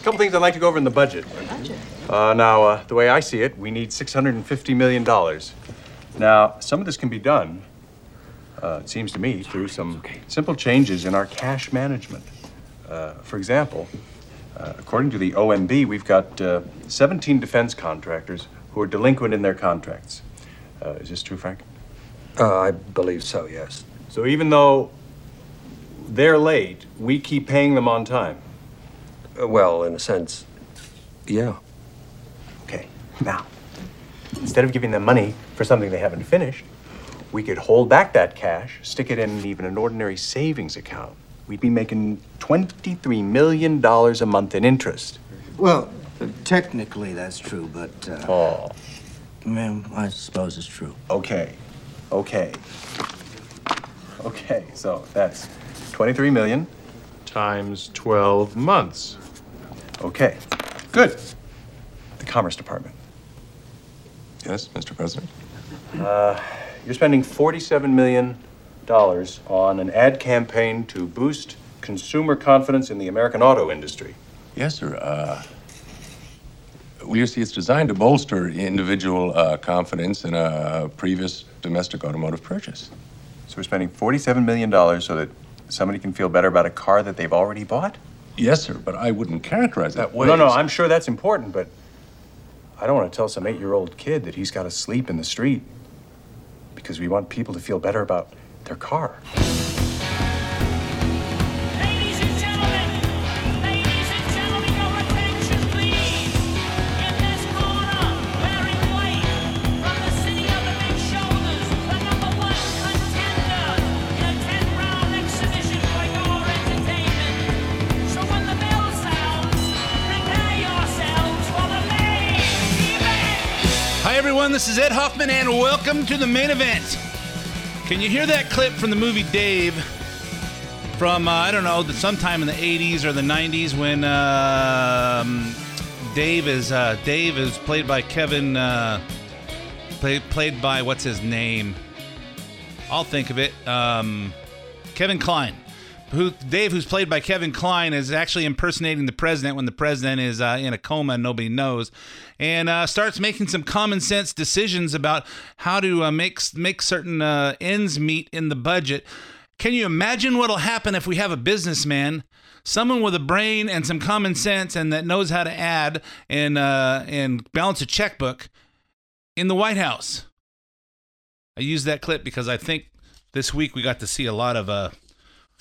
A couple things I'd like to go over in the budget. Budget. Uh, now, uh, the way I see it, we need $650 million. Now, some of this can be done, uh, it seems to me, through some simple changes in our cash management. Uh, for example, uh, according to the OMB, we've got uh, 17 defense contractors who are delinquent in their contracts. Uh, is this true, Frank? Uh, I believe so, yes. So even though they're late, we keep paying them on time. Uh, well, in a sense, yeah. Okay, now, instead of giving them money for something they haven't finished, we could hold back that cash, stick it in even an ordinary savings account. We'd be making $23 million a month in interest. Well, technically that's true, but, uh, Oh, man, I suppose it's true. okay, okay. Okay, so that's 23 million times 12 months. Okay, good. The Commerce Department. Yes, Mr. President? You're spending $47 million on an ad campaign to boost consumer confidence in the American auto industry. Yes, sir. Uh, well, you see, it's designed to bolster individual uh, confidence in a previous domestic automotive purchase. So we're spending $47 million so that somebody can feel better about a car that they've already bought? Yes, sir, but I wouldn't characterize that way. No, no, I'm sure that's important, but I don't want to tell some eight year old kid that he's got to sleep in the street because we want people to feel better about their car. This is Ed Hoffman, and welcome to the main event. Can you hear that clip from the movie Dave? From uh, I don't know, sometime in the '80s or the '90s when um, Dave is uh, Dave is played by Kevin, uh, play, played by what's his name? I'll think of it. Um, Kevin Kline. Who Dave, who's played by Kevin Kline, is actually impersonating the president when the president is uh, in a coma and nobody knows, and uh, starts making some common sense decisions about how to uh, make make certain uh, ends meet in the budget. Can you imagine what'll happen if we have a businessman, someone with a brain and some common sense, and that knows how to add and uh, and balance a checkbook in the White House? I use that clip because I think this week we got to see a lot of uh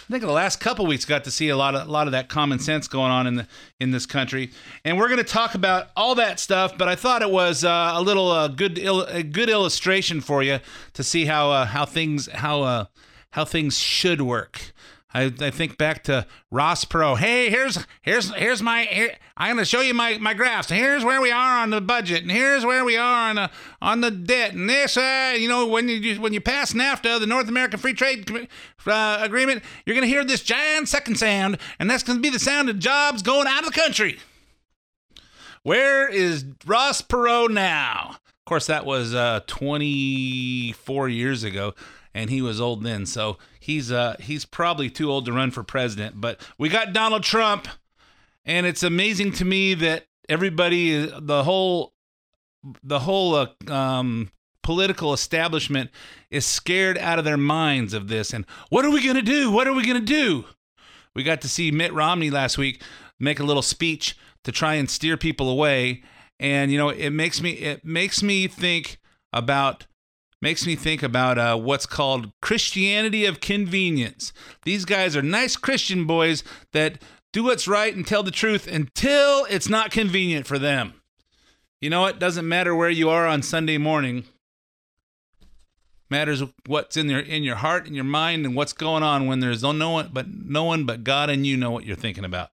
I think the last couple weeks got to see a lot of a lot of that common sense going on in the in this country, and we're going to talk about all that stuff. But I thought it was uh, a little uh, good il- a good illustration for you to see how uh, how things how uh, how things should work. I, I think back to Ross Perot. Hey, here's here's here's my here, I'm going to show you my, my graphs. Here's where we are on the budget, and here's where we are on the on the debt. And this, uh, you know, when you when you pass NAFTA, the North American Free Trade uh, Agreement, you're going to hear this giant second sound, and that's going to be the sound of jobs going out of the country. Where is Ross Perot now? Of course, that was uh, 24 years ago, and he was old then, so he's uh, he's probably too old to run for president. But we got Donald Trump, and it's amazing to me that everybody, the whole, the whole uh, um, political establishment, is scared out of their minds of this. And what are we gonna do? What are we gonna do? We got to see Mitt Romney last week make a little speech to try and steer people away, and you know it makes me it makes me think about makes me think about uh, what's called Christianity of convenience. These guys are nice Christian boys that do what's right and tell the truth until it's not convenient for them. You know, it doesn't matter where you are on Sunday morning. Matters what's in your in your heart and your mind and what's going on when there's no one but no one but God and you know what you're thinking about.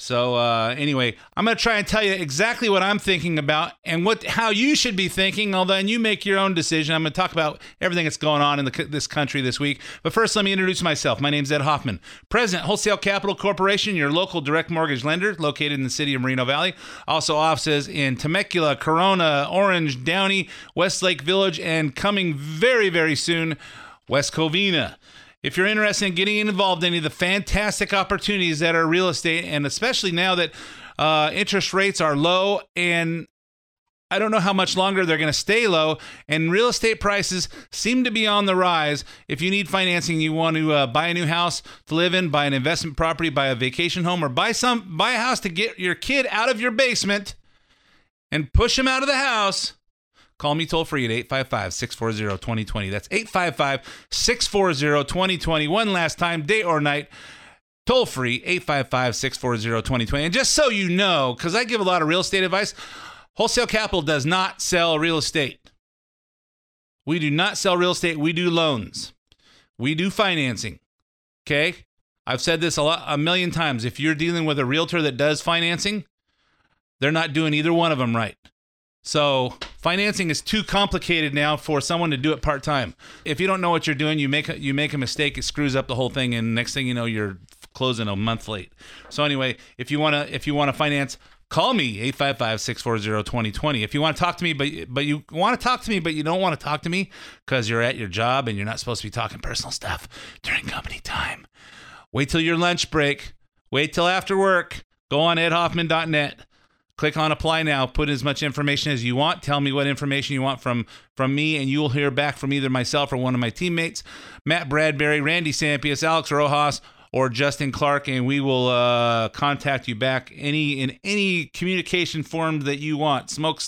So uh, anyway, I'm going to try and tell you exactly what I'm thinking about and what how you should be thinking. Although you make your own decision. I'm going to talk about everything that's going on in the, this country this week. But first, let me introduce myself. My name's Ed Hoffman, President, Wholesale Capital Corporation, your local direct mortgage lender located in the city of Moreno Valley. Also offices in Temecula, Corona, Orange, Downey, Westlake Village, and coming very very soon, West Covina. If you're interested in getting involved in any of the fantastic opportunities that are real estate, and especially now that Uh, interest rates are low, and I don't know how much longer they're going to stay low, and real estate prices seem to be on the rise. If you need financing, you want to uh, buy a new house to live in, buy an investment property, buy a vacation home, or buy some buy a house to get your kid out of your basement and push him out of the house. Call me toll free at 855 640 2020. That's 855 640 2020. One last time, day or night. Toll free 855 640 2020. And just so you know, because I give a lot of real estate advice, Wholesale Capital does not sell real estate. We do not sell real estate. We do loans. We do financing. Okay? I've said this a lot a million times. If you're dealing with a realtor that does financing, they're not doing either one of them right. So, financing is too complicated now for someone to do it part-time. If you don't know what you're doing, you make a, you make a mistake, it screws up the whole thing and next thing you know you're closing a month late. So anyway, if you want to if you want to finance Call me 855-640-2020. If you want to talk to me, but but you want to talk to me, but you don't want to talk to me because you're at your job and you're not supposed to be talking personal stuff during company time. Wait till your lunch break. Wait till after work. Go on edhoffman.net. Click on apply now. Put as much information as you want. Tell me what information you want from from me, and you will hear back from either myself or one of my teammates, Matt Bradbury, Randy Sampius, Alex Rojas, or Justin Clark, and we will uh, contact you back any in any communication form that you want. Smoke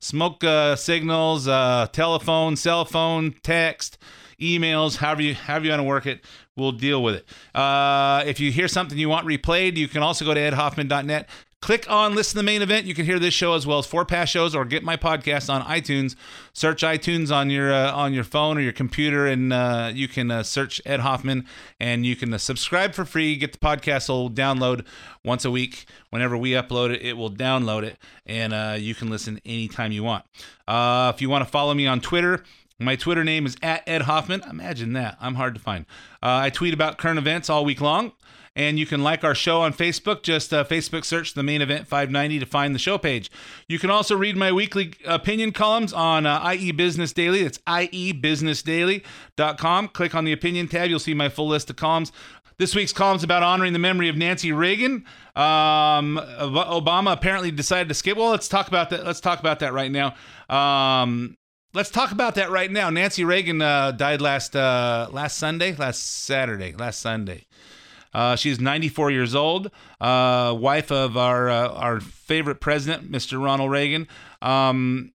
smoke uh, signals, uh, telephone, cell phone, text, emails, however you however you want to work it. We'll deal with it. Uh, if you hear something you want replayed, you can also go to edhoffman.net. Click on listen to the main event. You can hear this show as well as four past shows, or get my podcast on iTunes. Search iTunes on your uh, on your phone or your computer, and uh, you can uh, search Ed Hoffman, and you can uh, subscribe for free. Get the podcast. will download once a week. Whenever we upload it, it will download it, and uh, you can listen anytime you want. Uh, if you want to follow me on Twitter, my Twitter name is at Ed Hoffman. Imagine that. I'm hard to find. I tweet about current events all week long. And you can like our show on Facebook. Just uh, Facebook search the main event 590 to find the show page. You can also read my weekly opinion columns on uh, IE Business Daily. It's iebusinessdaily.com. Click on the opinion tab. You'll see my full list of columns. This week's column is about honoring the memory of Nancy Reagan. Um, Obama apparently decided to skip. Well, let's talk about that. Let's talk about that right now. Um, let's talk about that right now. Nancy Reagan uh, died last uh, last Sunday, last Saturday, last Sunday. Uh, she's 94 years old, uh, wife of our uh, our favorite president, Mr. Ronald Reagan. Um,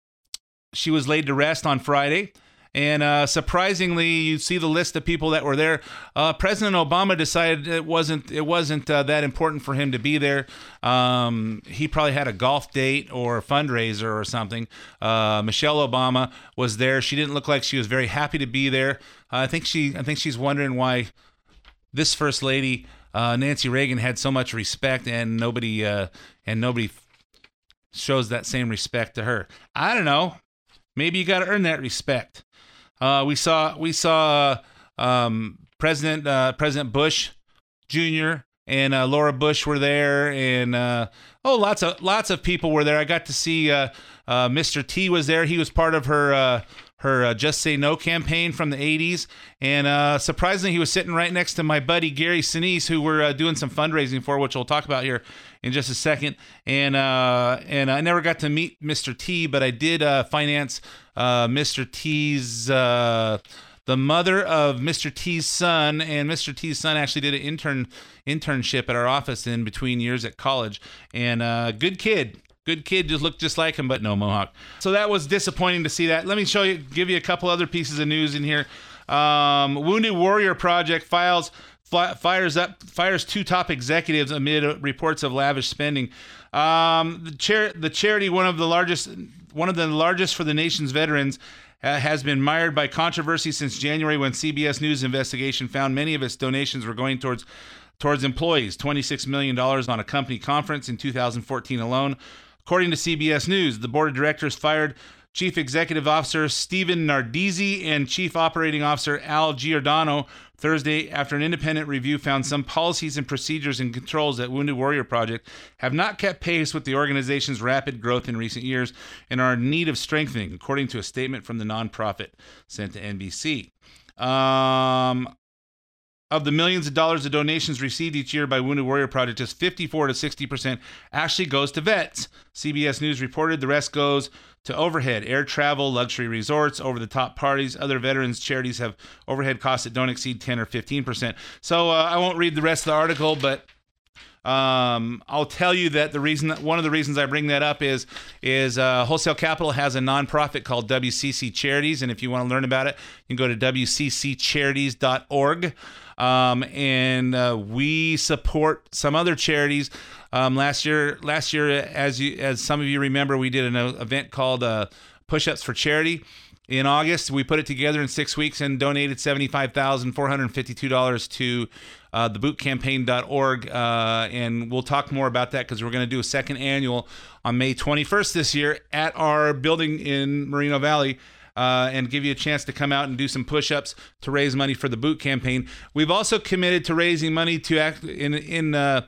she was laid to rest on Friday. And uh, surprisingly, you see the list of people that were there. Uh, President Obama decided it wasn't it wasn't uh, that important for him to be there. Um, he probably had a golf date or a fundraiser or something. Uh, Michelle Obama was there. She didn't look like she was very happy to be there. I think she I think she's wondering why this first lady uh, Nancy Reagan had so much respect and nobody uh, and nobody shows that same respect to her. I don't know. Maybe you got to earn that respect. Uh, we saw we saw um, President uh, President Bush Jr. and uh, Laura Bush were there, and uh, oh, lots of lots of people were there. I got to see Mr. T was there. He was part of her her uh, Just Say No campaign from the 80s. And uh, surprisingly, he was sitting right next to my buddy Gary Sinise, who we're uh, doing some fundraising for, which we'll talk about here in just a second. And uh, and I never got to meet Mr. T, but I did uh, finance uh, Mr. T's. the mother of Mr. T's son, and Mr. T's son actually did an intern internship at our office in between years at college. And good kid, Good kid, just looked just like him, but no mohawk. So that was disappointing to see that. Let me show you, give you a couple other pieces of news in here. Um, Wounded Warrior Project files fires up fires two top executives amid reports of lavish spending. Um, the, char- the charity, one of the largest, one of the largest for the nation's veterans, has been mired by controversy since January when CBS News investigation found many of its donations were going towards towards employees. $26 million on a company conference in 2014 alone. According to CBS News, the board of directors fired Chief Executive Officer Steven Nardizzi and Chief Operating Officer Al Giordano Thursday after an independent review found some policies and procedures and controls at Wounded Warrior Project have not kept pace with the organization's rapid growth in recent years and are in need of strengthening, according to a statement from the nonprofit sent to NBC. Um, of the millions of dollars of donations received each year by Wounded Warrior Project, just 54 to 60 percent actually goes to vets. CBS News reported the rest goes to overhead, air travel, luxury resorts, over the top parties. Other veterans charities have overhead costs that don't exceed 10 or 15 percent. So uh, I won't read the rest of the article, but um, I'll tell you that the reason that one of the reasons I bring that up is is uh, Wholesale Capital has a nonprofit called WCC Charities, and if you want to learn about it, you can go to wcccharities.org. Um, and uh, we support some other charities. Um, last year, last year, as you as some of you remember, we did an event called uh, Push Ups for Charity in August. We put it together in six weeks and donated $75,452 to uh, thebootcampaign.org. Uh, and we'll talk more about that because we're going to do a second annual on May 21st this year at our building in Moreno Valley. Uh, and give you a chance to come out and do some push-ups to raise money for the boot campaign. We've also committed to raising money to act in in uh,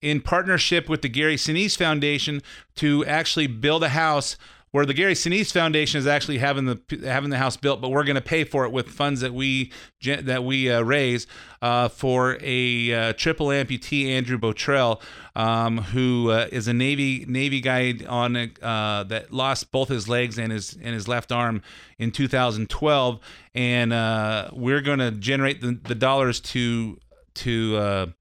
in partnership with the Gary Sinise Foundation to actually build a house where the Gary Sinise Foundation is actually having the having the house built, but we're going to pay for it with funds that we that we uh, raise uh, for a uh, triple amputee Andrew Botrell, um, who uh, is a Navy Navy guy on uh, that lost both his legs and his and his left arm in 2012, and uh, we're going to generate the, the dollars to to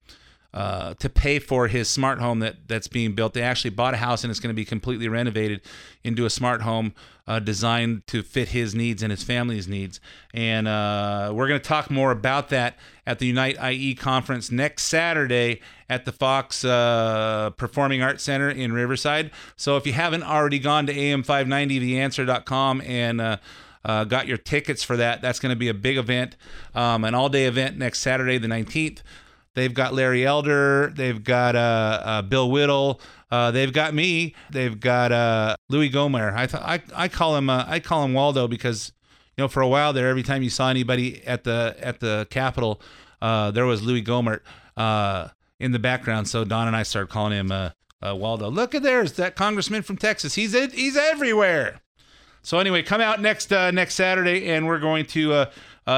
uh, to pay for his smart home that that's being built. They actually bought a house and it's going to be completely renovated into a smart home uh, designed to fit his needs and his family's needs. And uh, we're going to talk more about that at the Unite IE conference next Saturday at the Fox uh, Performing Arts Center in Riverside. So if you haven't already gone to am590theanswer.com and uh, uh, got your tickets for that. That's going to be a big event, um, an all day event next Saturday, the 19th. They've got Larry Elder. They've got uh, uh, Bill Whittle. Uh, they've got me. They've got uh, Louie Gohmert. I, th- I I call him uh, I call him Waldo because you know for a while there, every time you saw anybody at the at the Capitol, uh, there was Louie Gohmert in the background. So Don and I started calling him Waldo. Look at there's that congressman from Texas. He's. He's everywhere. So anyway, come out next next Saturday, and we're going to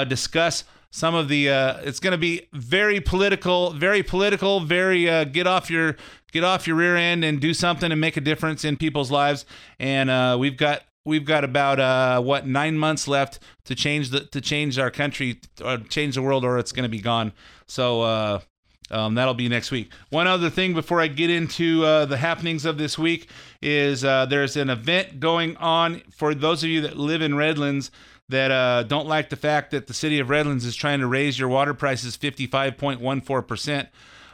discuss some of the. Uh, it's going to be very political, very political, very uh, get off your get off your rear end and do something and make a difference in people's lives. And uh, we've got we've got about uh, what nine months left to change the to change our country or change the world, or it's going to be gone. So. Uh, um, that'll be next week. One other thing before I get into uh, the happenings of this week is uh, there's an event going on for those of you that live in Redlands that uh, don't like the fact that the city of Redlands is trying to raise your water prices 55.14%.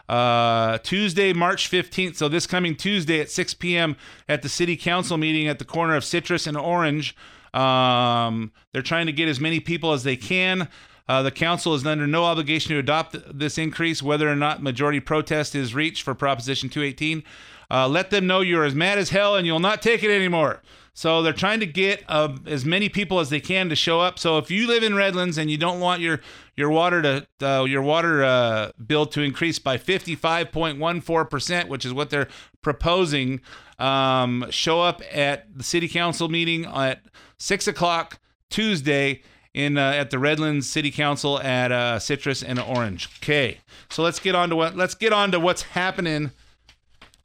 Uh, Tuesday, March 15th, so this coming Tuesday at 6 p.m. at the city council meeting at the corner of Citrus and Orange. Um, they're trying to get as many people as they can. Uh, the council is under no obligation to adopt this increase, whether or not majority protest is reached for Proposition 218. Uh, let them know you're as mad as hell and you'll not take it anymore. So they're trying to get uh, as many people as they can to show up. So if you live in Redlands and you don't want your your water to uh, your water uh, bill to increase by 55.14 percent, which is what they're proposing, um, show up at the city council meeting at six o'clock Tuesday in uh, at the Redlands City Council at uh, Citrus and Orange. Okay, so let's get on to what let's get on to what's happening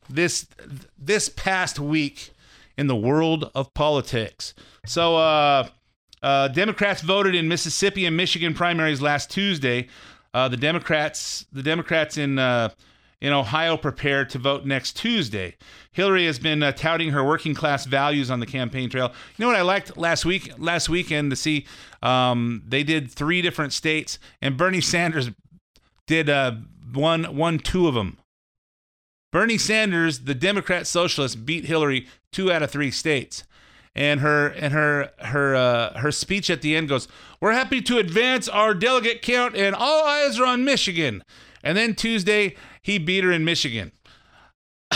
this this past week in the world of politics. So, uh, uh, Democrats voted in Mississippi and Michigan primaries last Tuesday. Uh, the Democrats, the Democrats in uh, in Ohio, prepare to vote next Tuesday. Hillary has been uh, touting her working class values on the campaign trail. You know what I liked last week, last weekend to see? Um, they did three different states, and Bernie Sanders did uh, one, one, two of them. Bernie Sanders, the Democrat socialist, beat Hillary two out of three states. And her and her her uh, her speech at the end goes, "We're happy to advance our delegate count, and all eyes are on Michigan." And then Tuesday, he beat her in Michigan.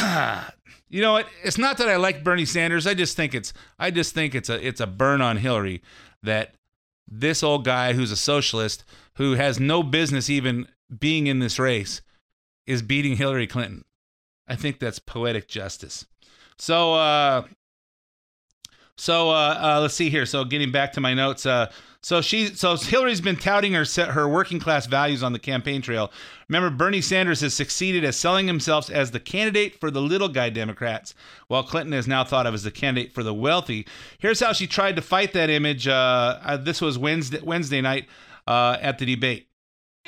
you know what? It's not that I like Bernie Sanders. I just think it's I just think it's a it's a burn on Hillary that this old guy who's a socialist who has no business even being in this race is beating Hillary Clinton. I think that's poetic justice. So, uh, So uh, uh, let's see here. So getting back to my notes. Uh, so she, so Hillary's been touting her her working class values on the campaign trail. Remember, Bernie Sanders has succeeded as selling himself as the candidate for the little guy Democrats, while Clinton is now thought of as the candidate for the wealthy. Here's how she tried to fight that image. Uh, uh, this was Wednesday Wednesday night uh, at the debate.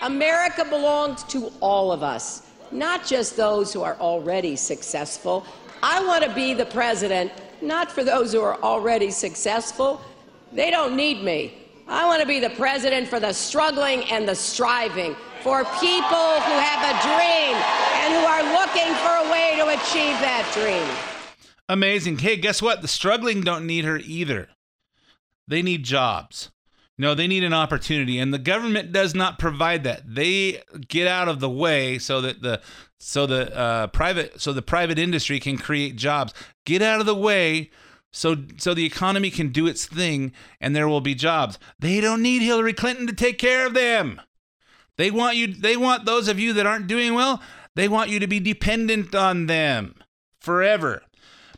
America belongs to all of us, not just those who are already successful. I want to be the president, not for those who are already successful. They don't need me. I want to be the president for the struggling and the striving, for people who have a dream and who are looking for a way to achieve that dream. Amazing. Hey, guess what? The struggling don't need her either. They need jobs. No, they need an opportunity, and the government does not provide that. They get out of the way so that the so the uh, private so the private industry can create jobs. Get out of the way so so the economy can do its thing, and there will be jobs. They don't need Hillary Clinton to take care of them. They want you. They want those of you that aren't doing well. They want you to be dependent on them forever.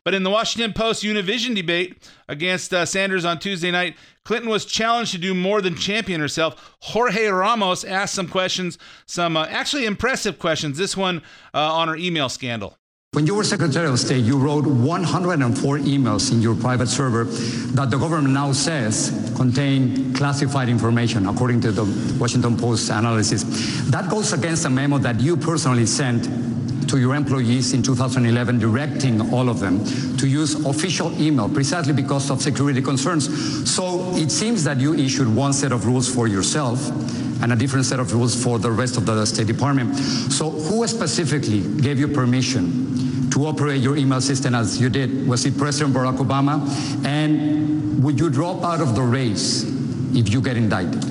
But in the Washington Post Univision debate against uh, Sanders on Tuesday night, Clinton was challenged to do more than champion herself. Jorge Ramos asked some questions, some uh, actually impressive questions. This one uh, on her email scandal. When you were Secretary of State, you wrote 104 emails in your private server that the government now says contain classified information, according to the Washington Post analysis. That goes against a memo that you personally sent to your employees in 2011, directing all of them to use official email precisely because of security concerns. So it seems that you issued one set of rules for yourself and a different set of rules for the rest of the State Department. So who specifically gave you permission to operate your email system as you did? Was it President Barack Obama? And would you drop out of the race if you get indicted?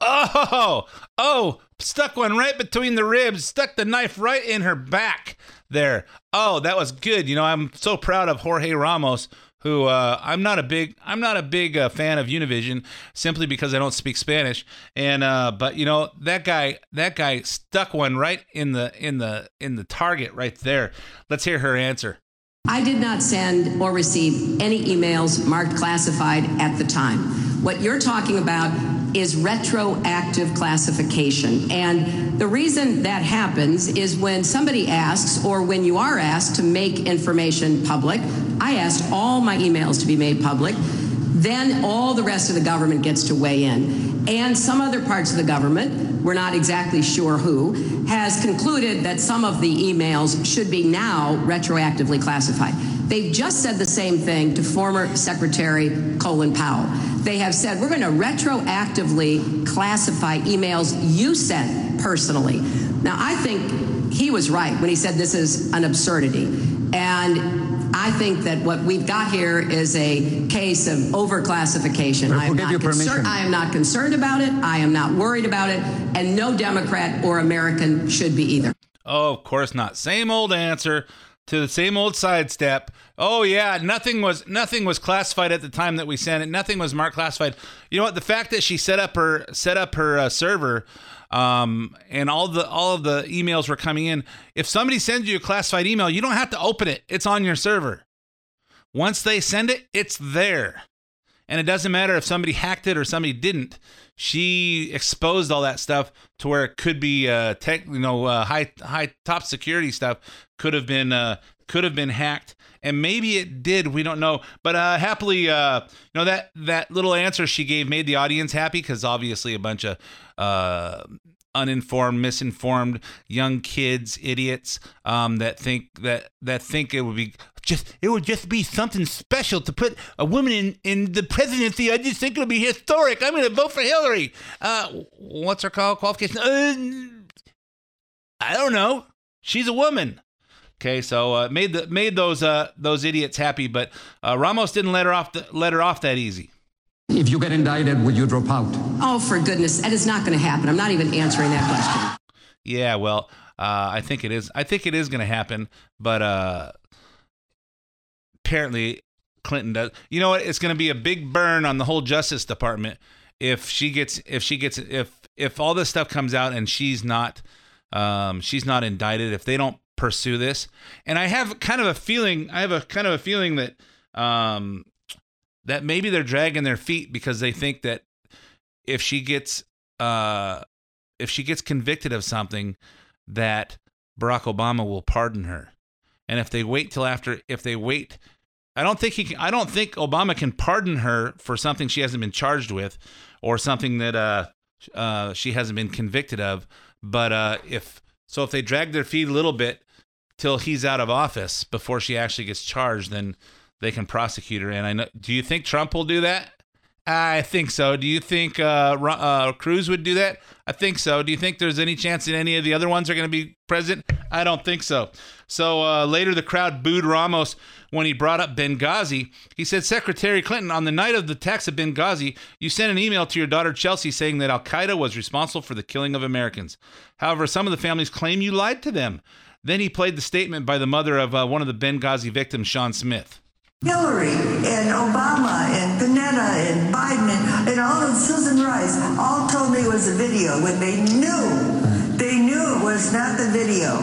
Oh, oh, stuck one right between the ribs, stuck the knife right in her back there. Oh, that was good. You know, I'm so proud of Jorge Ramos, who uh, I'm not a big I'm not a big uh, fan of Univision simply because I don't speak Spanish. And uh, but you know that guy that guy stuck one right in the in the in the target right there. Let's hear her answer. I did not send or receive any emails marked classified at the time. What you're talking about is retroactive classification. And the reason that happens is when somebody asks or when you are asked to make information public, I asked all my emails to be made public. Then all the rest of the government gets to weigh in. And some other parts of the government, we're not exactly sure who, has concluded that some of the emails should be now retroactively classified. They've just said the same thing to former Secretary Colin Powell. They have said, we're going to retroactively classify emails you sent personally. Now, I think he was right when he said this is an absurdity. And I think that what we've got here is a case of overclassification. I who am, gave not you permission? concerned, I am not concerned about it. I am not worried about it. And no Democrat or American should be either. Oh, of course not. Same old answer to the same old sidestep. Oh yeah, nothing was nothing was classified at the time that we sent it. Nothing was marked classified. You know what? The fact that she set up her set up her uh, server, um, and all the all of the emails were coming in. If somebody sends you a classified email, you don't have to open it. It's on your server. Once they send it, it's there. And it doesn't matter if somebody hacked it or somebody didn't. She exposed all that stuff to where it could be uh, tech, you know, uh, high high top security stuff could have been uh, could have been hacked, and maybe it did. We don't know, but uh, happily, uh, you know that that little answer she gave made the audience happy because obviously a bunch of uh, uninformed, misinformed young kids, idiots um, that think that that think it would be just it would just be something special to put a woman in in the presidency. I just think it'll be historic. I'm going to vote for Hillary. Uh, what's her call qualification? Uh, I don't know. She's a woman. Okay, so uh, made the made those uh, those idiots happy, but uh, Ramos didn't let her off the, let her off that easy. If you get indicted, would you drop out? Oh, for goodness, that is not going to happen. I'm not even answering that question. Yeah, well, uh, I think it is. I think it is going to happen, but uh, apparently Clinton does. You know what? It's going to be a big burn on the whole Justice Department if she gets if she gets if if all this stuff comes out and she's not um, she's not indicted. If they don't pursue this, and I have kind of a feeling, I have a kind of a feeling that um, that maybe they're dragging their feet because they think that if she gets uh if she gets convicted of something that Barack Obama will pardon her. And if they wait till after if they wait I don't think he can, I don't think Obama can pardon her for something she hasn't been charged with or something that uh uh she hasn't been convicted of, but uh if so if they drag their feet a little bit till he's out of office before she actually gets charged, then they can prosecute her. And I know. Do you think Trump will do that? I think so. Do you think uh, uh, Cruz would do that? I think so. Do you think there's any chance that any of the other ones are going to be president? I don't think so. So uh, later, the crowd booed Ramos when he brought up Benghazi. He said, Secretary Clinton, on the night of the attacks at Benghazi, you sent an email to your daughter Chelsea saying that Al Qaeda was responsible for the killing of Americans. However, some of the families claim you lied to them. Then he played the statement by the mother of uh, one of the Benghazi victims, Sean Smith. Hillary and Obama and Panetta and Biden and, and all of Susan Rice all told me it was a video when they knew, they knew it was not the video.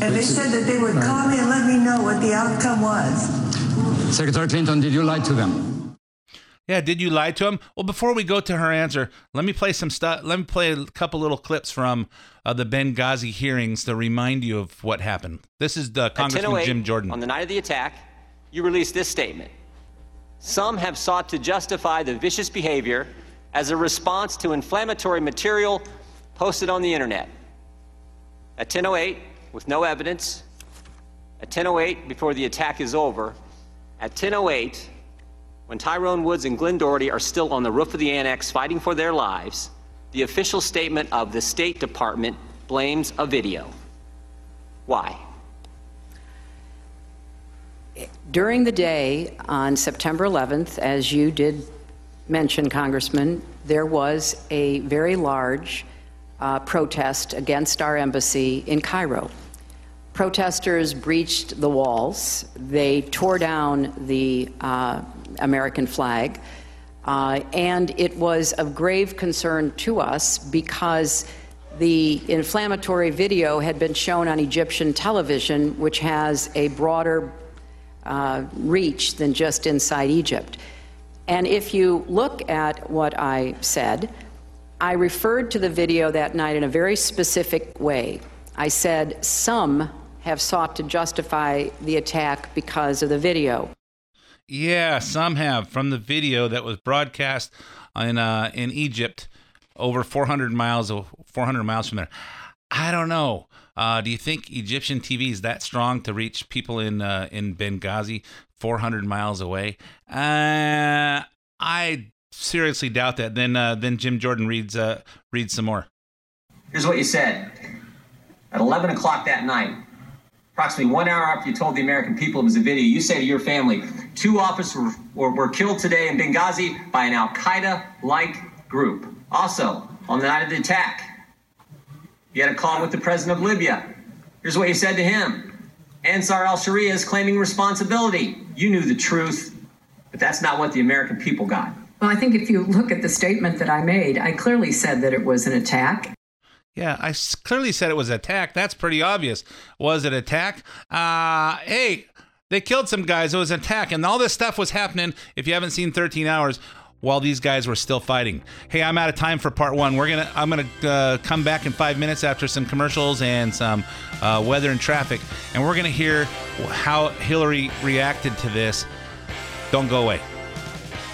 And they said that they would call me and let me know what the outcome was. Secretary Clinton, did you lie to them? Yeah, did you lie to him? Well, before we go to her answer, let me play some stuff. Let me play a couple little clips from uh, the Benghazi hearings to remind you of what happened. This is the Congressman Jim Jordan. On the night of the attack, you released this statement. Some have sought to justify the vicious behavior as a response to inflammatory material posted on the internet. At 10:08, with no evidence, at 10:08 before the attack is over, at 10:08 when Tyrone Woods and Glenn Doherty are still on the roof of the annex fighting for their lives, the official statement of the State Department blames a video. Why? During the day on September 11th, as you did mention, Congressman, there was a very large uh, protest against our embassy in Cairo. Protesters breached the walls. They tore down the uh, American flag. Uh, and it was of grave concern to us because the inflammatory video had been shown on Egyptian television, which has a broader uh, reach than just inside Egypt. And if you look at what I said, I referred to the video that night in a very specific way. I said, some have sought to justify the attack because of the video. Yeah, some have from the video that was broadcast in uh, in Egypt, over 400 miles of 400 miles from there. I don't know. Uh, do you think Egyptian TV is that strong to reach people in uh, in Benghazi, 400 miles away? Uh, I seriously doubt that. Then uh, then Jim Jordan reads uh, reads some more. Here's what you said. At 11 o'clock that night, approximately one hour after you told the American people it was a video, you say to your family, two officers were, were, killed today in Benghazi by an Al Qaeda like group. Also, on the night of the attack, you had a call with the president of Libya. Here's what you said to him Ansar al Sharia is claiming responsibility. You knew the truth, but that's not what the American people got. Well, I think if you look at the statement that I made, I clearly said that it was an attack. Yeah, I s- clearly said it was an attack. That's pretty obvious. Was it attack? Uh, hey, they killed some guys. It was attack, and all this stuff was happening. If you haven't seen 13 hours, while these guys were still fighting. Hey, I'm out of time for part one. We're gonna, I'm gonna uh, come back in five minutes after some commercials and some uh, weather and traffic, and we're gonna hear how Hillary reacted to this. Don't go away.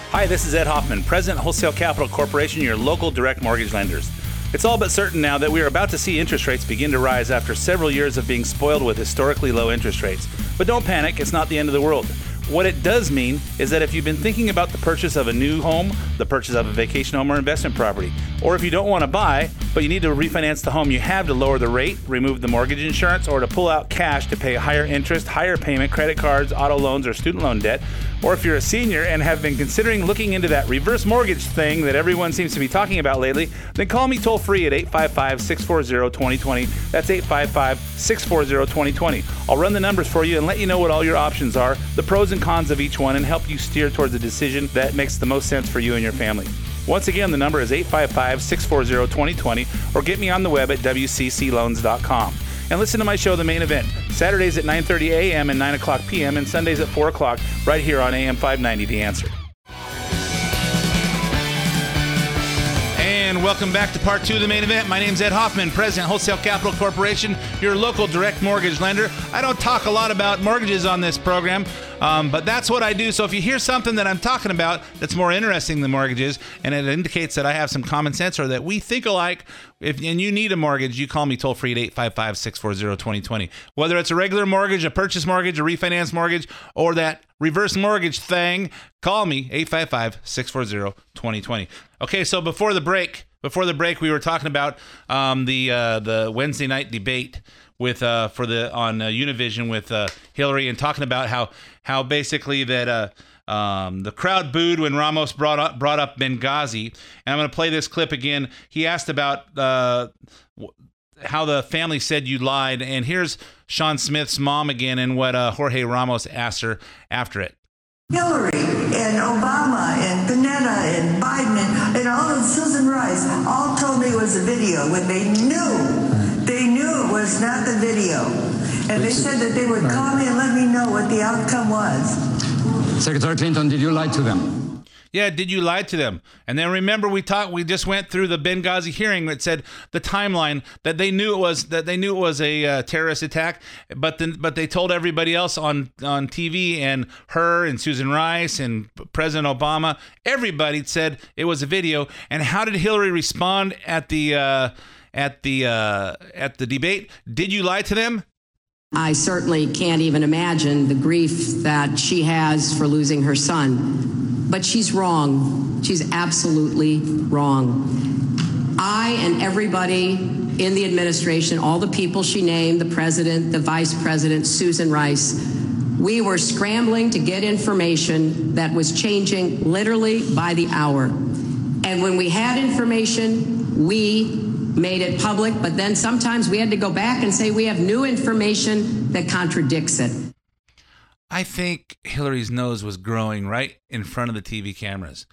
Hi, this is Ed Hoffman, President Wholesale Capital Corporation, your local direct mortgage lenders. It's all but certain now that we are about to see interest rates begin to rise after several years of being spoiled with historically low interest rates. But don't panic, it's not the end of the world. What it does mean is that if you've been thinking about the purchase of a new home, the purchase of a vacation home or investment property, or if you don't want to buy, but you need to refinance the home you have to lower the rate, remove the mortgage insurance, or to pull out cash to pay higher interest, higher payment, credit cards, auto loans, or student loan debt, or if you're a senior and have been considering looking into that reverse mortgage thing that everyone seems to be talking about lately, then call me toll free at 855 640 2020. That's 855 640 2020. I'll run the numbers for you and let you know what all your options are, the pros and and cons of each one and help you steer towards a decision that makes the most sense for you and your family. Once again, the number is 855 640 2020 or get me on the web at wccloans.com. And listen to my show, The Main Event, Saturdays at 9.30 a.m. and 9 o'clock p.m. and Sundays at 4 o'clock right here on AM 590, The Answer. And welcome back to part two of the main event. My name is Ed Hoffman, President, Wholesale Capital Corporation, your local direct mortgage lender. I don't talk a lot about mortgages on this program, um, but that's what I do. So if you hear something that I'm talking about that's more interesting than mortgages, and it indicates that I have some common sense or that we think alike, if and you need a mortgage, you call me toll free at 855 640 2020. Whether it's a regular mortgage, a purchase mortgage, a refinance mortgage, or that reverse mortgage thing, call me 855 640 2020. Okay, so before the break, before the break, we were talking about um, the uh, the Wednesday night debate with uh, for the on uh, Univision with uh, Hillary and talking about how how basically that uh, um, the crowd booed when Ramos brought up brought up Benghazi. And I'm going to play this clip again. He asked about uh, how the family said you lied, and here's Sean Smith's mom again and what uh, Jorge Ramos asked her after it. Hillary and Obama and Panetta and Biden and, and all of Susan Rice all told me it was a video when they knew, was not the video. And they said that they would call me and let me know what the outcome was. Secretary Clinton, did you lie to them? Yeah, did you lie to them? And then remember we talked we just went through the Benghazi hearing that said the timeline that they knew it was that they knew it was a uh, terrorist attack, but then but they told everybody else on on TV and her and Susan Rice and President Obama, everybody said it was a video. And how did Hillary respond at the uh, at the uh, at the debate? Did you lie to them? I certainly can't even imagine the grief that she has for losing her son. But she's wrong. She's absolutely wrong. I and everybody in the administration, all the people she named, the president, the vice president, Susan Rice, we were scrambling to get information that was changing literally by the hour. And when we had information, we made it public, but then sometimes we had to go back and say we have new information that contradicts it. I think Hillary's nose was growing right in front of the TV cameras.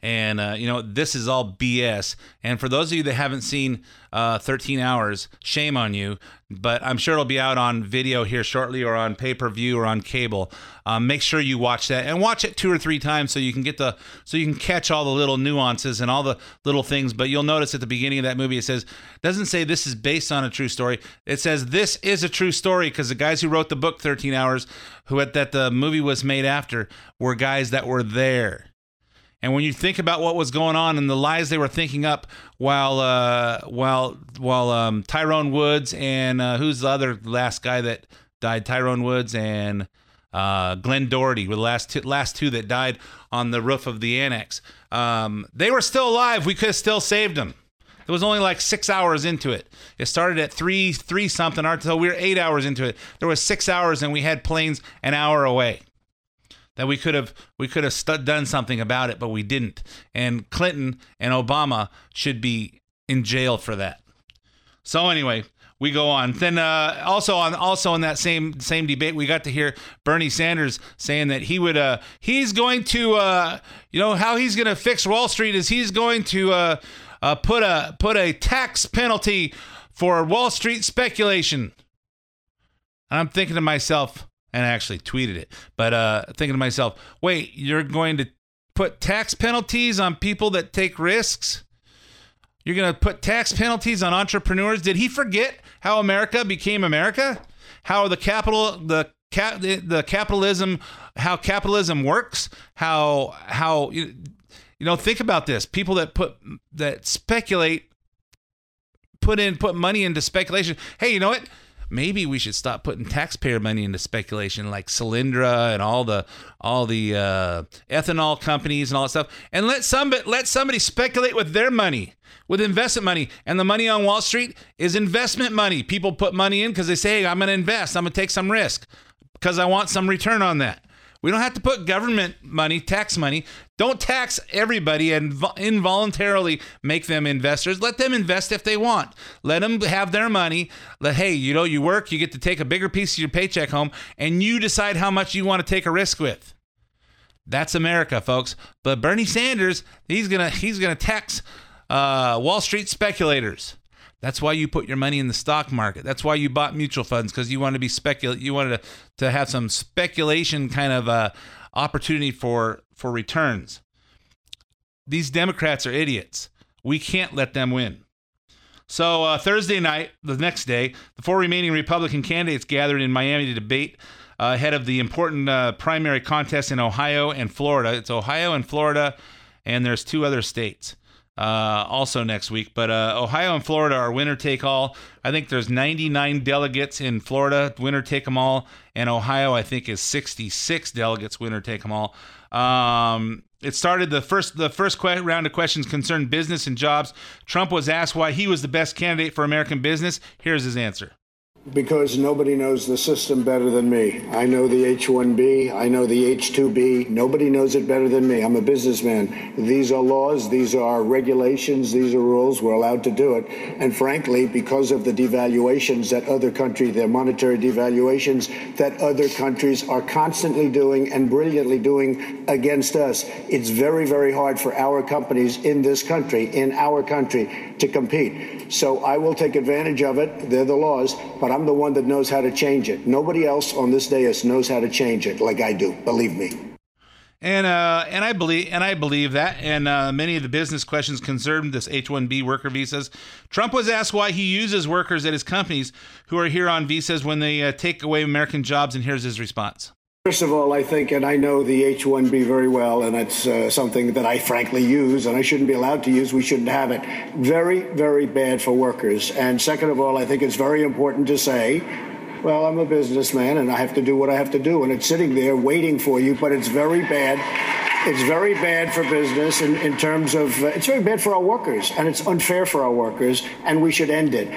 And, uh, you know, this is all BS. And for those of you that haven't seen uh, 13 Hours, shame on you. But I'm sure it'll be out on video here shortly or on pay per view or on cable. Um, make sure you watch that and watch it two or three times so you can get the so you can catch all the little nuances and all the little things. But you'll notice at the beginning of that movie it says doesn't say this is based on a true story. It says this is a true story because the guys who wrote the book 13 Hours, who at that the movie was made after, were guys that were there. And when you think about what was going on and the lies they were thinking up while uh, while while um, Tyrone Woods and uh, who's the other last guy that died? Tyrone Woods and uh, Glenn Doherty were the last two, last two that died on the roof of the annex. Um, they were still alive. We could have still saved them. It was only like six hours into it. It started at three three something. So we were eight hours into it. There was six hours, and we had planes an hour away that we could have we could have done something about it, but we didn't. And Clinton and Obama should be in jail for that. So anyway, we go on. Then uh, also on also in that same same debate, we got to hear Bernie Sanders saying that he would uh, he's going to uh, you know how he's going to fix Wall Street is he's going to uh, put a put a tax penalty for Wall Street speculation. And I'm thinking to myself, and I actually tweeted it, but uh, thinking to myself, wait, you're going to put tax penalties on people that take risks? You're going to put tax penalties on entrepreneurs? Did he forget how America became America? How the capital, the cap, the capitalism, how capitalism works? How how you, know? Think about this: people that put that speculate, put in put money into speculation. Hey, you know what? maybe we should stop putting taxpayer money into speculation like Solyndra and all the all the uh, ethanol companies and all that stuff and let somebody let somebody speculate with their money with investment money and the money on Wall Street is investment money people put money in because they say hey, I'm going to invest I'm going to take some risk because I want some return on that we don't have to put government money, tax money. Don't tax everybody and involuntarily make them investors. Let them invest if they want. Let them have their money. Let, hey, you know, you work, you get to take a bigger piece of your paycheck home, and you decide how much you want to take a risk with. That's America, folks. But Bernie Sanders, he's gonna he's gonna tax uh, Wall Street speculators. That's why you put your money in the stock market. That's why you bought mutual funds because you wanted to be specul. You wanted to, to have some speculation kind of uh, opportunity for for returns. These Democrats are idiots. We can't let them win. So uh, Thursday night, the next day, the four remaining Republican candidates gathered in Miami to debate uh, ahead of the important uh, primary contest in Ohio and Florida. It's Ohio and Florida, and there's two other states uh, also next week. But uh, Ohio and Florida are winner take all. I think there's 99 delegates in Florida, winner take them all, and Ohio I think is 66 delegates, winner take them all. Um, it started the first the first que- round of questions concerned business and jobs. Trump was asked why he was the best candidate for American business. Here's his answer. Because nobody knows the system better than me. I know the H 1B, I know the H 2B. Nobody knows it better than me. I'm a businessman. These are laws, these are regulations, these are rules. We're allowed to do it. And frankly, because of the devaluations that other countries, their monetary devaluations that other countries are constantly doing and brilliantly doing against us, it's very, very hard for our companies in this country, in our country, to compete. So I will take advantage of it. They're the laws, but I'm the one that knows how to change it. Nobody else on this dais knows how to change it like I do. Believe me. And uh, and I believe and I believe that. And uh, many of the business questions concerned this H-1B worker visas. Trump was asked why he uses workers at his companies who are here on visas when they uh, take away American jobs. And here's his response. First of all, I think, and I know the H 1B very well, and it's uh, something that I frankly use, and I shouldn't be allowed to use. We shouldn't have it. Very, very bad for workers. And second of all, I think it's very important to say, well, I'm a businessman and I have to do what I have to do, and it's sitting there waiting for you, but it's very bad. It's very bad for business in, in terms of, uh, it's very bad for our workers, and it's unfair for our workers, and we should end it.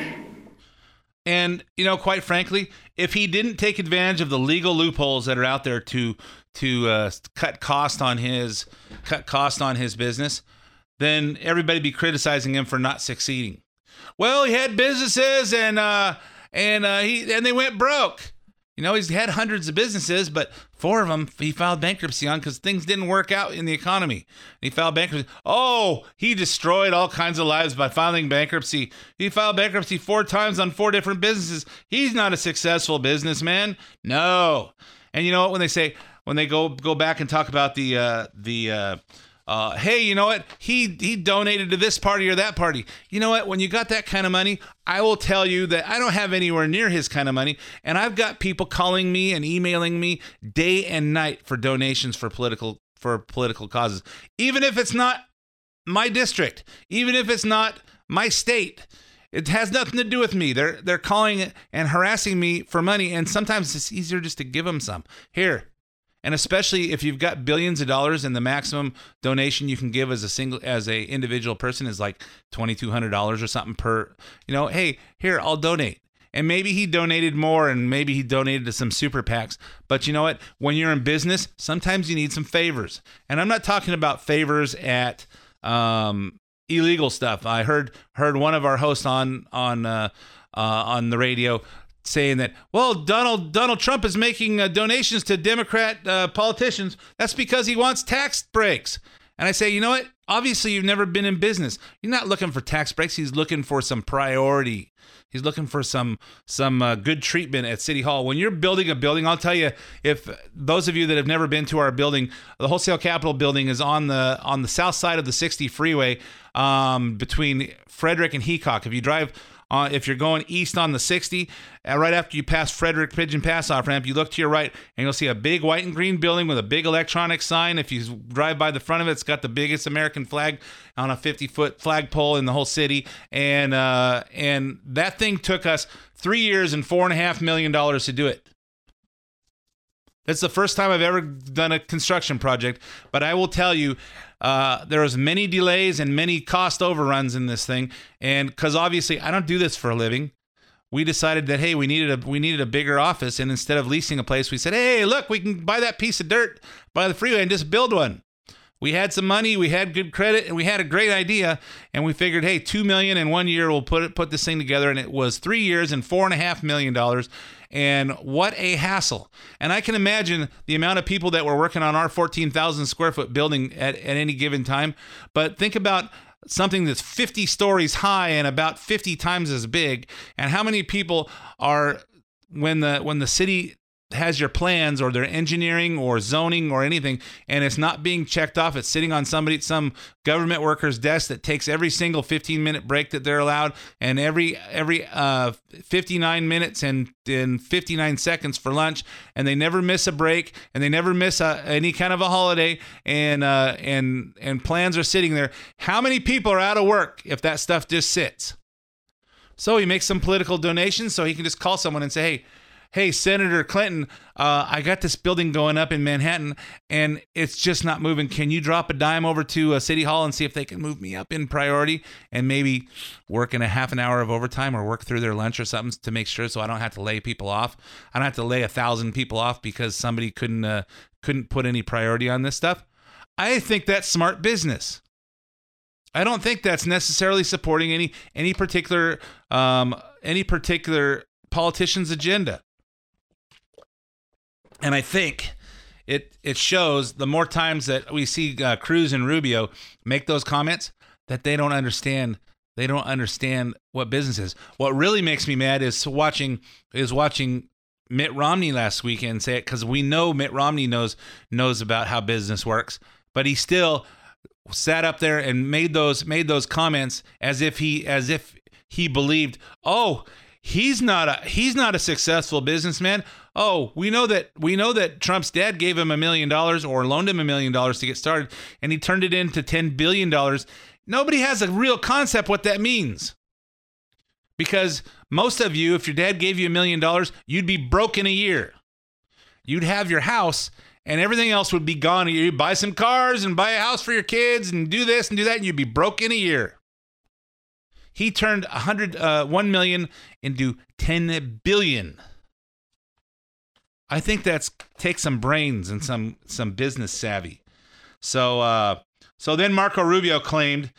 And you know, quite frankly, if he didn't take advantage of the legal loopholes that are out there to to uh, cut cost on his cut cost on his business, then everybody be criticizing him for not succeeding. Well, he had businesses and uh, and uh, he and they went broke. You know, he's had hundreds of businesses, but four of them he filed bankruptcy on because things didn't work out in the economy. He filed bankruptcy. Oh, he destroyed all kinds of lives by filing bankruptcy. He filed bankruptcy four times on four different businesses. He's not a successful businessman. No. And you know what? When they say when they go go back and talk about the uh, the uh, uh, hey, you know what? He he donated to this party or that party. You know what? When you got that kind of money, I will tell you that I don't have anywhere near his kind of money, and I've got people calling me and emailing me day and night for donations for political for political causes, even if it's not my district, even if it's not my state. It has nothing to do with me. They're they're calling and harassing me for money, and sometimes it's easier just to give them some. Here, and especially if you've got billions of dollars and the maximum donation you can give as a single as a individual person is like $2200 or something per you know hey here i'll donate and maybe he donated more and maybe he donated to some super PACs. But you know what? When you're in business, sometimes you need some favors. And I'm not talking about favors at um, illegal stuff. I heard heard one of our hosts on on uh, uh, on the radio saying that well Donald Donald Trump is making uh, donations to Democrat uh, politicians. That's because he wants tax breaks. And I say, you know what? Obviously, you've never been in business. You're not looking for tax breaks. He's looking for some priority. He's looking for some some uh, good treatment at City Hall. When you're building a building, I'll tell you, if those of you that have never been to our building, the Wholesale Capital building is on the on the south side of the 60 freeway um, between Frederick and Heacock. If you drive uh, if you're going east on the 60, uh, right after you pass Frederick Pigeon Pass off ramp, you look to your right and you'll see a big white and green building with a big electronic sign. If you drive by the front of it, it's got the biggest American flag on a 50 foot flagpole in the whole city. And uh, and that thing took us three years and four and a half million dollars to do it. That's the first time I've ever done a construction project, but I will tell you, uh, there was many delays and many cost overruns in this thing, and because obviously I don't do this for a living, we decided that hey, we needed a we needed a bigger office, and instead of leasing a place, we said, hey, look, we can buy that piece of dirt by the freeway and just build one. We had some money, we had good credit, and we had a great idea. And we figured, hey, two million in one year, we'll put it put this thing together. And it was three years and four and a half million dollars. And what a hassle! And I can imagine the amount of people that were working on our 14,000 square foot building at, at any given time. But think about something that's 50 stories high and about 50 times as big, and how many people are when the when the city has your plans or their engineering or zoning or anything and it's not being checked off. It's sitting on somebody some government worker's desk that takes every single 15 minute break that they're allowed and every every uh 59 minutes and in 59 seconds for lunch and they never miss a break and they never miss a, any kind of a holiday and uh and and plans are sitting there. How many people are out of work if that stuff just sits? So he makes some political donations so he can just call someone and say, hey, hey, Senator Clinton, uh, I got this building going up in Manhattan and it's just not moving. Can you drop a dime over to uh, City Hall and see if they can move me up in priority and maybe work in a half an hour of overtime or work through their lunch or something to make sure so I don't have to lay people off. I don't have to lay a thousand people off because somebody couldn't uh, couldn't put any priority on this stuff. I think that's smart business. I don't think that's necessarily supporting any any particular um, any particular politician's agenda. And I think it it shows the more times that we see uh, Cruz and Rubio make those comments that they don't understand they don't understand what business is. What really makes me mad is watching is watching Mitt Romney last weekend say it because we know Mitt Romney knows knows about how business works, but he still sat up there and made those made those comments as if he as if he believed oh he's not a he's not a successful businessman oh we know that we know that trump's dad gave him a million dollars or loaned him a million dollars to get started and he turned it into 10 billion dollars nobody has a real concept what that means because most of you if your dad gave you a million dollars you'd be broke in a year you'd have your house and everything else would be gone. You'd buy some cars and buy a house for your kids and do this and do that, and you'd be broke in a year. He turned 100, uh, 1 million into 10 billion. I think that's take some brains and some some business savvy. So uh, so then Marco Rubio claimed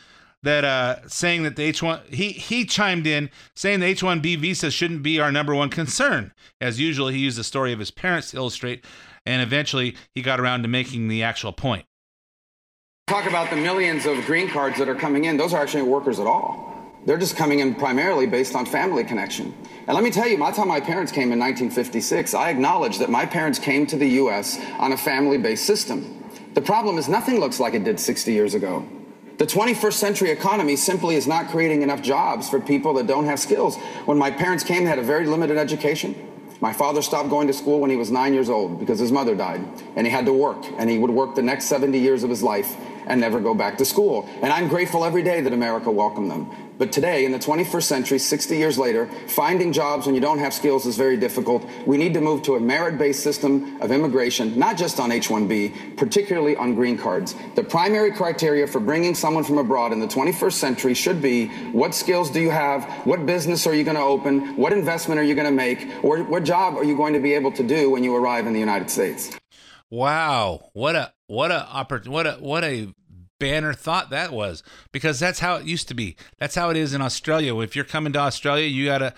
that uh, saying that the H1 he he chimed in saying the H1B visa shouldn't be our number one concern. As usual, he used the story of his parents to illustrate, and eventually he got around to making the actual point. Talk about the millions of green cards that are coming in. Those are actually workers at all. They're just coming in primarily based on family connection. And let me tell you, the time my parents came in 1956, I acknowledge that my parents came to the U.S. on a family based system. The problem is nothing looks like it did 60 years ago. The 21st century economy simply is not creating enough jobs for people that don't have skills. When my parents came, they had a very limited education. My father stopped going to school when he was nine years old because his mother died, and he had to work, and he would work the next 70 years of his life and never go back to school. And I'm grateful every day that America welcomed them. But today, in the 21st century, 60 years later, finding jobs when you don't have skills is very difficult. We need to move to a merit based system of immigration, not just on H 1B, particularly on green cards. The primary criteria for bringing someone from abroad in the 21st century should be what skills do you have? What business are you going to open? What investment are you going to make? Or what job are you going to be able to do when you arrive in the United States? Wow, what a what a oppor- what a what a banner thought that was because that's how it used to be. That's how it is in Australia. If you're coming to Australia, you got to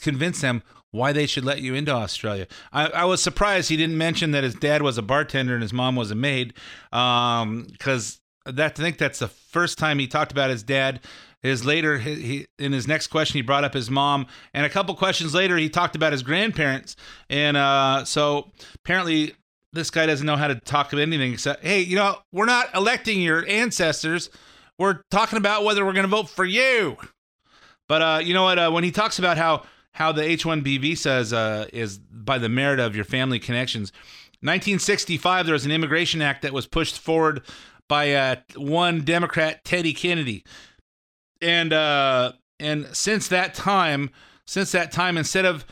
convince them why they should let you into Australia. I, I, was surprised he didn't mention that his dad was a bartender and his mom was a maid, because um, that I think that's the first time he talked about his dad. His later, he, he, in his next question, he brought up his mom, and a couple questions later, he talked about his grandparents. And uh, so apparently, this guy doesn't know how to talk about anything except, hey, you know, we're not electing your ancestors. We're talking about whether we're going to vote for you. But uh, you know what? Uh, when he talks about how how the H-1B visa is, uh, is by the merit of your family connections, 1965 there was an immigration act that was pushed forward by uh, one Democrat, Teddy Kennedy, and uh, and since that time, since that time, instead of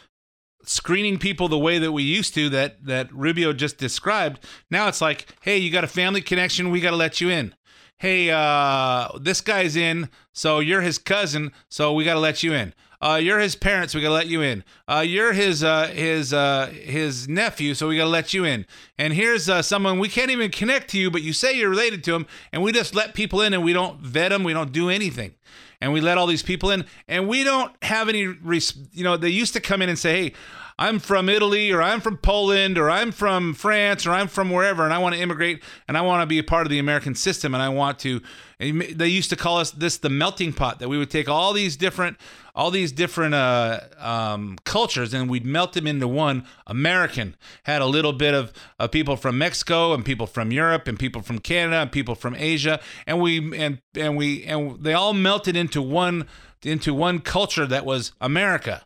screening people the way that we used to that that Rubio just described. Now it's like, hey, you got a family connection, we got to let you in. Hey, uh, this guy's in, so you're his cousin, so we got to let you in. Uh, you're his parents, we gotta let you in. Uh, you're his uh, his uh, his nephew, so we gotta let you in. And here's uh, someone we can't even connect to you, but you say you're related to him, and we just let people in, and we don't vet them, we don't do anything, and we let all these people in, and we don't have any. You know, they used to come in and say, hey. I'm from Italy or I'm from Poland or I'm from France or I'm from wherever and I want to immigrate and I want to be a part of the American system and I want to they used to call us this the melting pot that we would take all these different all these different uh, um, cultures and we'd melt them into one American. Had a little bit of, of people from Mexico and people from Europe and people from Canada and people from Asia, and we and and we and they all melted into one into one culture that was America.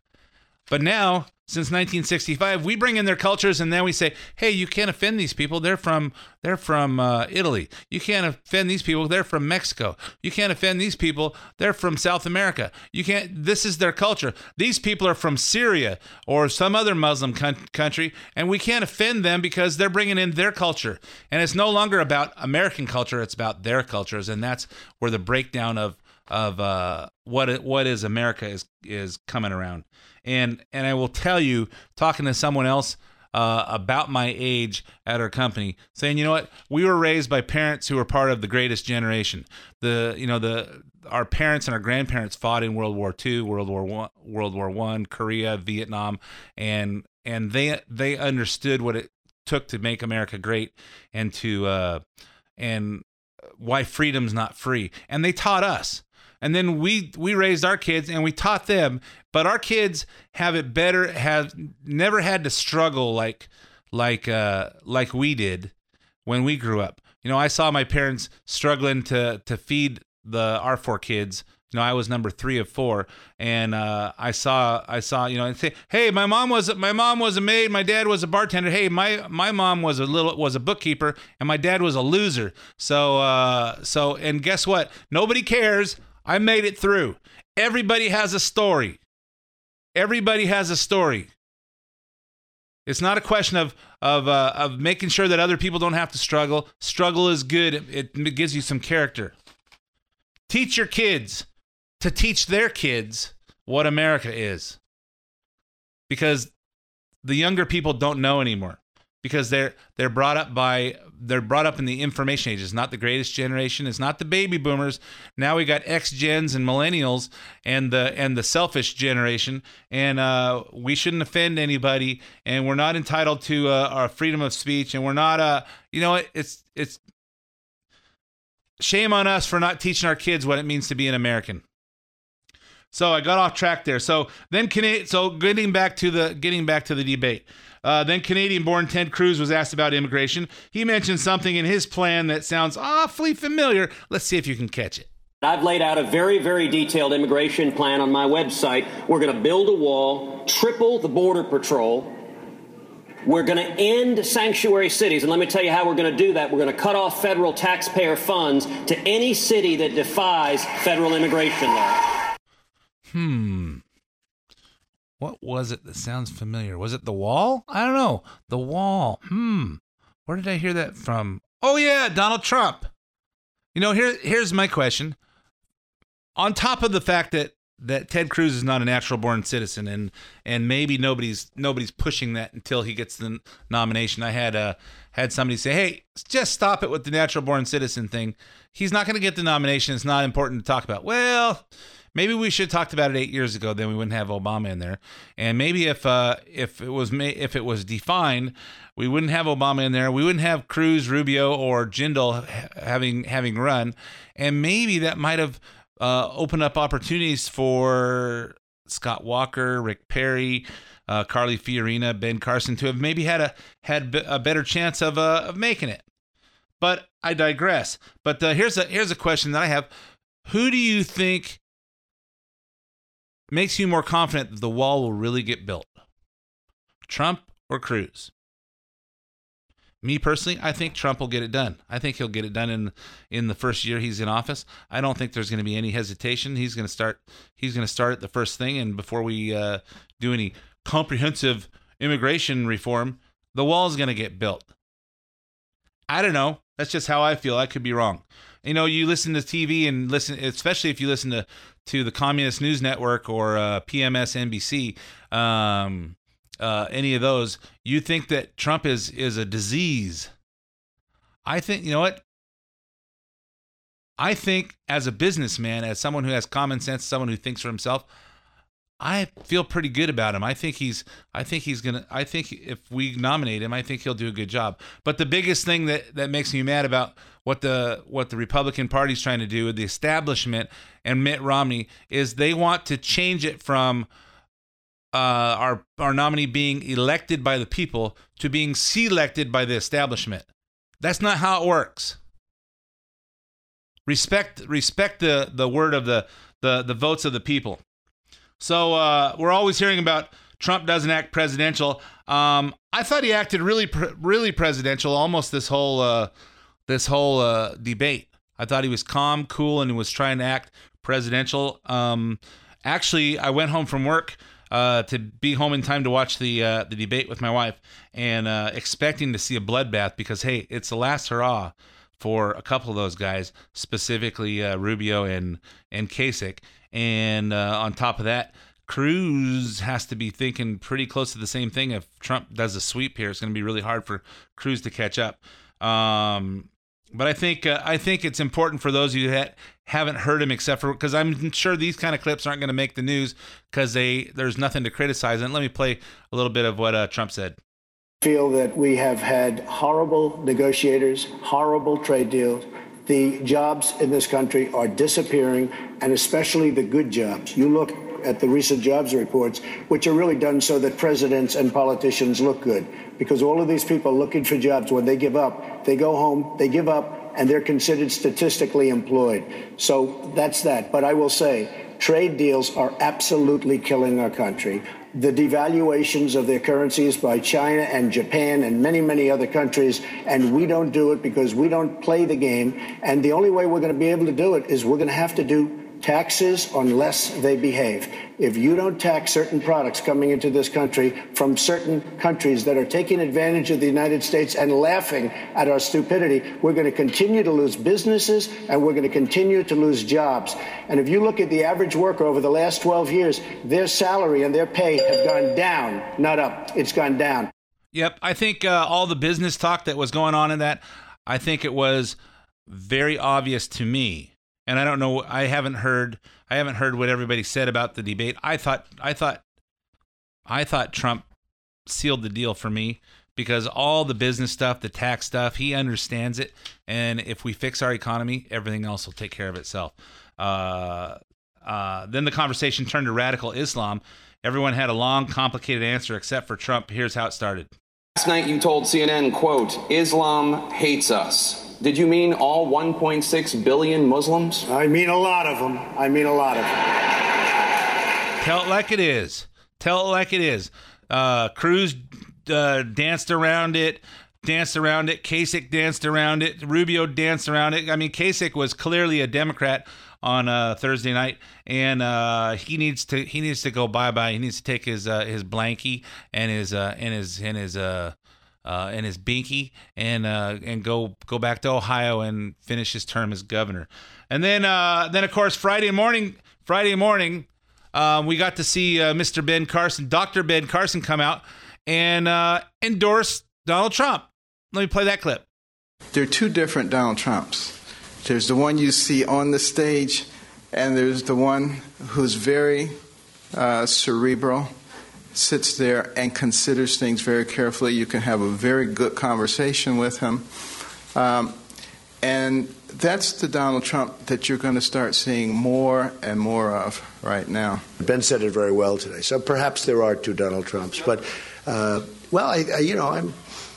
But now, since 1965, we bring in their cultures, and then we say, "Hey, you can't offend these people. They're from they're from uh, Italy. You can't offend these people. They're from Mexico. You can't offend these people. They're from South America. You can't. This is their culture. These people are from Syria or some other Muslim coun- country, and we can't offend them because they're bringing in their culture. And it's no longer about American culture. It's about their cultures, and that's where the breakdown of of uh, what it, what is America is is coming around. And and I will tell you, talking to someone else uh, about my age at our company, saying, you know what, we were raised by parents who were part of the greatest generation. The you know the our parents and our grandparents fought in World War II, World War One, World War One, Korea, Vietnam, and and they they understood what it took to make America great and to uh, and why freedom's not free. And they taught us and then we we raised our kids and we taught them but our kids have it better have never had to struggle like like uh like we did when we grew up. You know i saw my parents struggling to to feed the our four kids. You know i was number three of four. And uh i saw i saw you know and say hey my mom was my mom was a maid. My dad was a bartender. Hey my my mom was a little was a bookkeeper and my dad was a loser. So uh so and guess what? Nobody cares I made it through. Everybody has a story. Everybody has a story. It's not a question of of uh, of making sure that other people don't have to struggle. Struggle is good. It, it gives you some character. Teach your kids to teach their kids what America is. Because the younger people don't know anymore because they're they're brought up by they're brought up in the information age. It's not the greatest generation. It's not the baby boomers. Now we got X gens and millennials and the and the selfish generation. And uh, we shouldn't offend anybody. And we're not entitled to uh, our freedom of speech. And we're not uh you know it's it's shame on us for not teaching our kids what it means to be an American. So I got off track there. So then, Cana- so getting back to the getting back to the debate. Uh, then Canadian-born Ted Cruz was asked about immigration. He mentioned something in his plan that sounds awfully familiar. Let's see if you can catch it. I've laid out a very, very detailed immigration plan on my website. We're going to build a wall, triple the Border Patrol. We're going to end sanctuary cities. And let me tell you how we're going to do that. We're going to cut off federal taxpayer funds to any city that defies federal immigration law. Hmm. What was it that sounds familiar? Was it The Wall? I don't know. The Wall. Hmm. Where did I hear that from? Oh yeah, Donald Trump. You know, here here's my question. On top of the fact that that Ted Cruz is not a natural born citizen and and maybe nobody's nobody's pushing that until he gets the nomination. I had uh had somebody say, "Hey, just stop it with the natural born citizen thing. He's not going to get the nomination. It's not important to talk about." Well, Maybe we should have talked about it eight years ago. Then we wouldn't have Obama in there. And maybe if uh, if it was if it was defined, we wouldn't have Obama in there. We wouldn't have Cruz, Rubio, or Jindal having having run. And maybe that might have uh, opened up opportunities for Scott Walker, Rick Perry. Uh, Carly Fiorina, Ben Carson to have maybe had a had a better chance of uh, of making it, but I digress. But uh, here's a here's a question that I have: Who do you think makes you more confident that the wall will really get built? Trump or Cruz? Me personally, I think Trump will get it done. I think he'll get it done in in the first year he's in office. I don't think there's going to be any hesitation. He's going to start. He's going to start the first thing, and before we uh, do any comprehensive immigration reform, the wall is going to get built. I don't know. That's just how I feel. I could be wrong. You know, you listen to TV and listen, especially if you listen to to the Communist News Network or uh, PMS NBC, um, uh, any of those, you think that Trump is is a disease. I think you know what. I think as a businessman, as someone who has common sense, someone who thinks for himself, I feel pretty good about him. I think he's I think he's gonna I think if we nominate him, I think he'll do a good job. But the biggest thing that that makes me mad about what the what the Republican Party's trying to do with the establishment and Mitt Romney is they want to change it from uh, our our nominee being elected by the people to being selected by the establishment. That's not how it works. Respect respect the the word of the the the votes of the people. So uh, we're always hearing about Trump doesn't act presidential. Um, I thought he acted really really presidential almost this whole uh, this whole uh, debate. I thought he was calm, cool, and he was trying to act presidential. Um, actually, I went home from work uh, to be home in time to watch the uh, the debate with my wife, and uh, expecting to see a bloodbath because hey, it's the last hurrah for a couple of those guys, specifically uh, Rubio and and Kasich. And uh, on top of that, Cruz has to be thinking pretty close to the same thing. If Trump does a sweep here, it's going to be really hard for Cruz to catch up. Um, but I think uh, I think it's important for those of you that haven't heard him, except for because I'm sure these kind of clips aren't going to make the news because they there's nothing to criticize. And let me play a little bit of what uh, Trump said. feel that we have had horrible negotiators, horrible trade deals. The jobs in this country are disappearing, and especially the good jobs. You look at the recent jobs reports, which are really done so that presidents and politicians look good. Because all of these people looking for jobs, when they give up, they go home, they give up, and they're considered statistically employed. So that's that. But I will say, trade deals are absolutely killing our country. The devaluations of their currencies by China and Japan and many, many other countries, and we don't do it because we don't play the game. And the only way we're going to be able to do it is we're going to have to do taxes unless they behave. If you don't tax certain products coming into this country from certain countries that are taking advantage of the United States and laughing at our stupidity, we're going to continue to lose businesses and we're going to continue to lose jobs. And if you look at the average worker over the last 12 years, their salary and their pay have gone down, not up. It's gone down. Yep, I think uh, all the business talk that was going on in that, I think it was very obvious to me. And I don't know. I haven't heard. I haven't heard what everybody said about the debate. I thought. I thought. I thought Trump sealed the deal for me because all the business stuff, the tax stuff, he understands it. And if we fix our economy, everything else will take care of itself. Uh, uh, then the conversation turned to radical Islam. Everyone had a long, complicated answer except for Trump. Here's how it started. Last night you told CNN, quote, Islam hates us. Did you mean all 1.6 billion Muslims? I mean a lot of them. I mean a lot of them. Tell it like it is. Tell it like it is. Uh, Cruz uh, danced around it, danced around it. Kasich danced around it. Rubio danced around it. I mean, Kasich was clearly a Democrat on uh, Thursday night, and uh, he needs to he needs to go bye bye. He needs to take his uh, his blankie and his uh, and his and his uh, uh, and his binky and uh, and go go back to Ohio and finish his term as governor. And then uh, then of course Friday morning Friday morning um, we got to see uh, Mr. Ben Carson, Dr. Ben Carson, come out and uh, endorse Donald Trump. Let me play that clip. There are two different Donald Trumps. There's the one you see on the stage, and there's the one who's very uh, cerebral, sits there and considers things very carefully. You can have a very good conversation with him. Um, and that's the Donald Trump that you're going to start seeing more and more of right now. Ben said it very well today. So perhaps there are two Donald Trumps, but uh, well, I, I, you know, I'm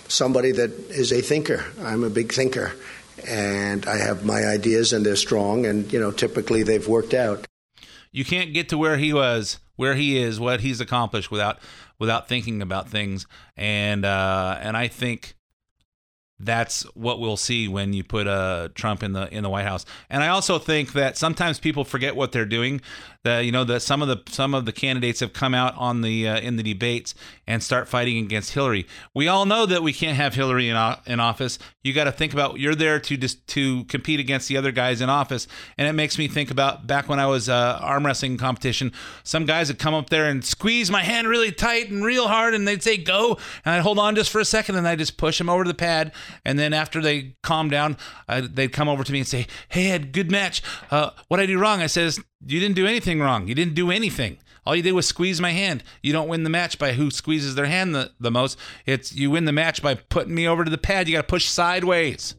somebody that is a thinker. I'm a big thinker, and I have my ideas, and they're strong, and you know, typically they've worked out. You can't get to where he was, where he is, what he's accomplished without without thinking about things, and uh, and I think that's what we'll see when you put uh, Trump in the in the White House. And I also think that sometimes people forget what they're doing. You know that some of the some of the candidates have come out on the uh, in the debates and start fighting against Hillary. We all know that we can't have Hillary in, o- in office. You got to think about you're there to just to compete against the other guys in office. And it makes me think about back when I was uh, arm wrestling competition. Some guys would come up there and squeeze my hand really tight and real hard, and they'd say go, and I'd hold on just for a second, and I'd just push them over to the pad. And then after they calm down, I, they'd come over to me and say, "Hey, Ed, good match. Uh, what I do wrong?" I says, "You didn't do anything wrong. You didn't do anything. All you did was squeeze my hand. You don't win the match by who squeezes their hand the, the most. It's you win the match by putting me over to the pad. You got to push sideways.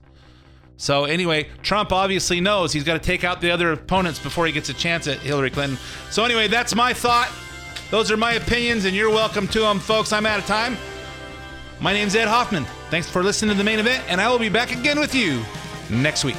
So anyway, Trump obviously knows he's got to take out the other opponents before he gets a chance at Hillary Clinton. So anyway, that's my thought. Those are my opinions, and you're welcome to them, folks. I'm out of time. My name's Ed Hoffman. Thanks for listening to the main event, and I will be back again with you next week.